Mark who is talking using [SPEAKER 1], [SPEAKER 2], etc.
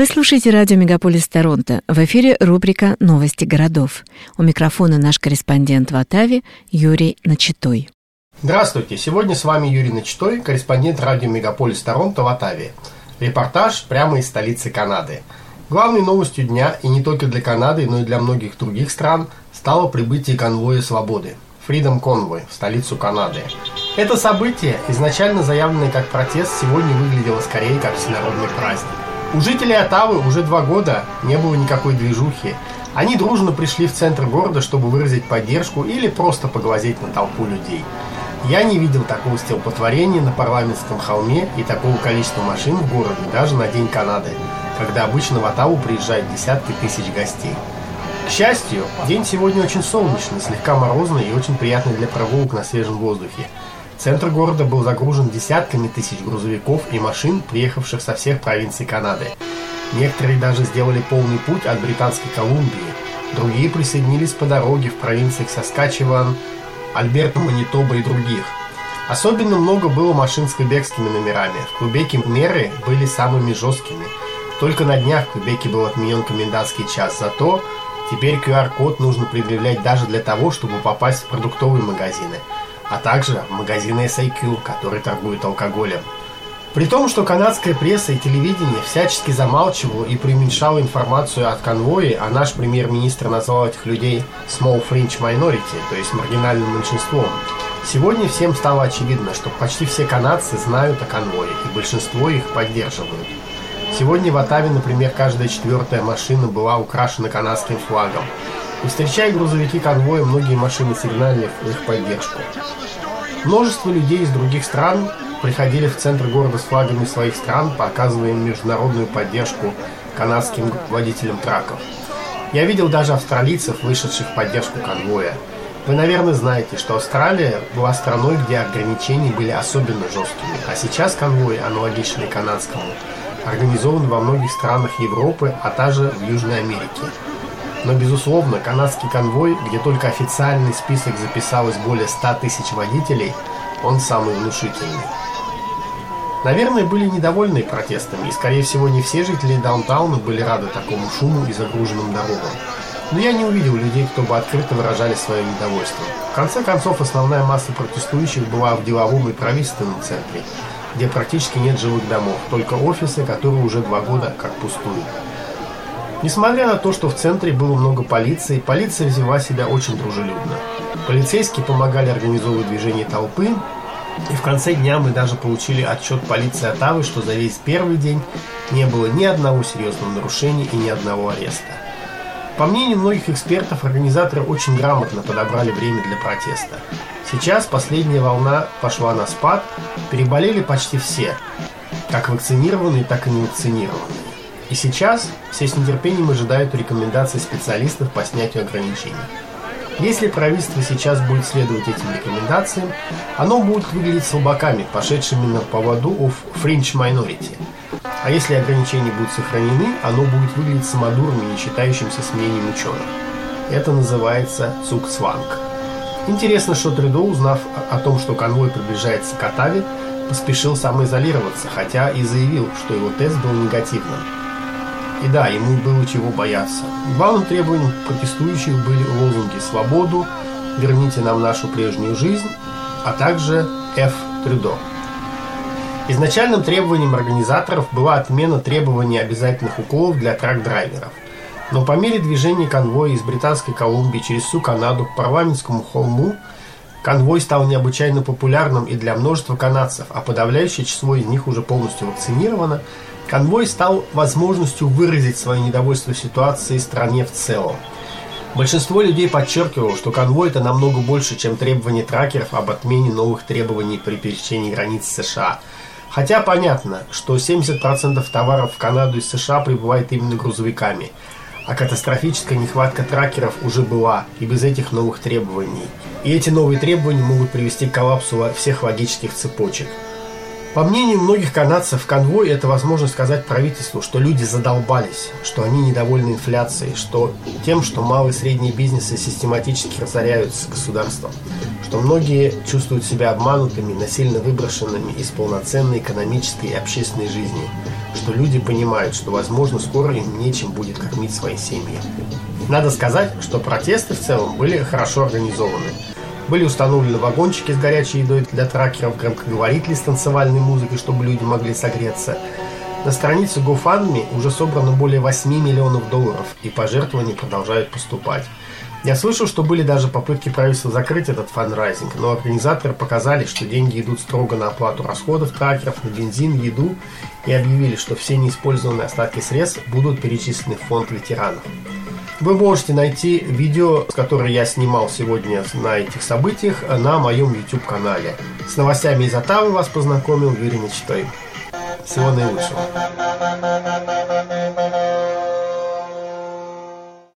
[SPEAKER 1] Вы слушаете радио «Мегаполис Торонто». В эфире рубрика «Новости городов». У микрофона наш корреспондент в Оттаве Юрий Начитой.
[SPEAKER 2] Здравствуйте! Сегодня с вами Юрий Начитой, корреспондент радио «Мегаполис Торонто» в Оттаве. Репортаж прямо из столицы Канады. Главной новостью дня, и не только для Канады, но и для многих других стран, стало прибытие конвоя свободы – Freedom Convoy в столицу Канады. Это событие, изначально заявленное как протест, сегодня выглядело скорее как всенародный праздник. У жителей Оттавы уже два года не было никакой движухи. Они дружно пришли в центр города, чтобы выразить поддержку или просто поглазеть на толпу людей. Я не видел такого столпотворения на парламентском холме и такого количества машин в городе даже на День Канады, когда обычно в Оттаву приезжают десятки тысяч гостей. К счастью, день сегодня очень солнечный, слегка морозный и очень приятный для прогулок на свежем воздухе. Центр города был загружен десятками тысяч грузовиков и машин, приехавших со всех провинций Канады. Некоторые даже сделали полный путь от Британской Колумбии. Другие присоединились по дороге в провинциях Саскачеван, Альберта, Манитоба и других. Особенно много было машин с квебекскими номерами. В Квебеке меры были самыми жесткими. Только на днях в Квебеке был отменен комендантский час. Зато теперь QR-код нужно предъявлять даже для того, чтобы попасть в продуктовые магазины – а также магазины SAQ, которые торгуют алкоголем. При том, что канадская пресса и телевидение всячески замалчивало и преуменьшало информацию от конвоя, а наш премьер-министр назвал этих людей «small fringe minority», то есть маргинальным меньшинством, сегодня всем стало очевидно, что почти все канадцы знают о конвое, и большинство их поддерживают. Сегодня в Атаве, например, каждая четвертая машина была украшена канадским флагом. И встречая грузовики конвоя, многие машины сигналили в их поддержку. Множество людей из других стран приходили в центр города с флагами своих стран, показывая им международную поддержку канадским водителям траков. Я видел даже австралийцев, вышедших в поддержку конвоя. Вы, наверное, знаете, что Австралия была страной, где ограничения были особенно жесткими, а сейчас конвой, аналогичный канадскому, организован во многих странах Европы, а также в Южной Америке. Но, безусловно, канадский конвой, где только официальный список записалось более 100 тысяч водителей, он самый внушительный. Наверное, были недовольны протестами, и, скорее всего, не все жители даунтауна были рады такому шуму и загруженным дорогам. Но я не увидел людей, кто бы открыто выражали свое недовольство. В конце концов, основная масса протестующих была в деловом и правительственном центре, где практически нет живых домов, только офисы, которые уже два года как пустуют. Несмотря на то, что в центре было много полиции, полиция взяла себя очень дружелюбно. Полицейские помогали организовывать движение толпы, и в конце дня мы даже получили отчет полиции Оттавы, что за весь первый день не было ни одного серьезного нарушения и ни одного ареста. По мнению многих экспертов, организаторы очень грамотно подобрали время для протеста. Сейчас последняя волна пошла на спад, переболели почти все, как вакцинированные, так и невакцинированные. И сейчас все с нетерпением ожидают рекомендаций специалистов по снятию ограничений. Если правительство сейчас будет следовать этим рекомендациям, оно будет выглядеть слабаками, пошедшими на поводу of fringe minority. А если ограничения будут сохранены, оно будет выглядеть самодурами, не считающимся с мнением ученых. Это называется цукцванг. Интересно, что Трюдо, узнав о том, что конвой приближается к Атаве, поспешил самоизолироваться, хотя и заявил, что его тест был негативным. И да, ему было чего бояться. Главным требованием протестующих были лозунги «Свободу», «Верните нам нашу прежнюю жизнь», а также «F. Трюдо». Изначальным требованием организаторов была отмена требований обязательных уколов для трак-драйверов. Но по мере движения конвоя из Британской Колумбии через всю Канаду к парламентскому холму конвой стал необычайно популярным и для множества канадцев, а подавляющее число из них уже полностью вакцинировано – Конвой стал возможностью выразить свое недовольство ситуацией в стране в целом. Большинство людей подчеркивало, что конвой это намного больше, чем требования тракеров об отмене новых требований при пересечении границ США. Хотя понятно, что 70% товаров в Канаду из США прибывает именно грузовиками, а катастрофическая нехватка тракеров уже была и без этих новых требований. И эти новые требования могут привести к коллапсу всех логических цепочек. По мнению многих канадцев, конвой – это возможность сказать правительству, что люди задолбались, что они недовольны инфляцией, что тем, что малые и средние бизнесы систематически разоряются государством, что многие чувствуют себя обманутыми, насильно выброшенными из полноценной экономической и общественной жизни, что люди понимают, что, возможно, скоро им нечем будет кормить свои семьи. Надо сказать, что протесты в целом были хорошо организованы. Были установлены вагончики с горячей едой для тракеров, громкоговорители с танцевальной музыкой, чтобы люди могли согреться. На странице GoFundMe уже собрано более 8 миллионов долларов, и пожертвования продолжают поступать. Я слышал, что были даже попытки правительства закрыть этот фанрайзинг, но организаторы показали, что деньги идут строго на оплату расходов тракеров, на бензин, еду и объявили, что все неиспользованные остатки средств будут перечислены в фонд ветеранов. Вы можете найти видео, которое я снимал сегодня на этих событиях, на моем YouTube-канале. С новостями из Отавы вас познакомил Юрий Мечтой. Всего наилучшего.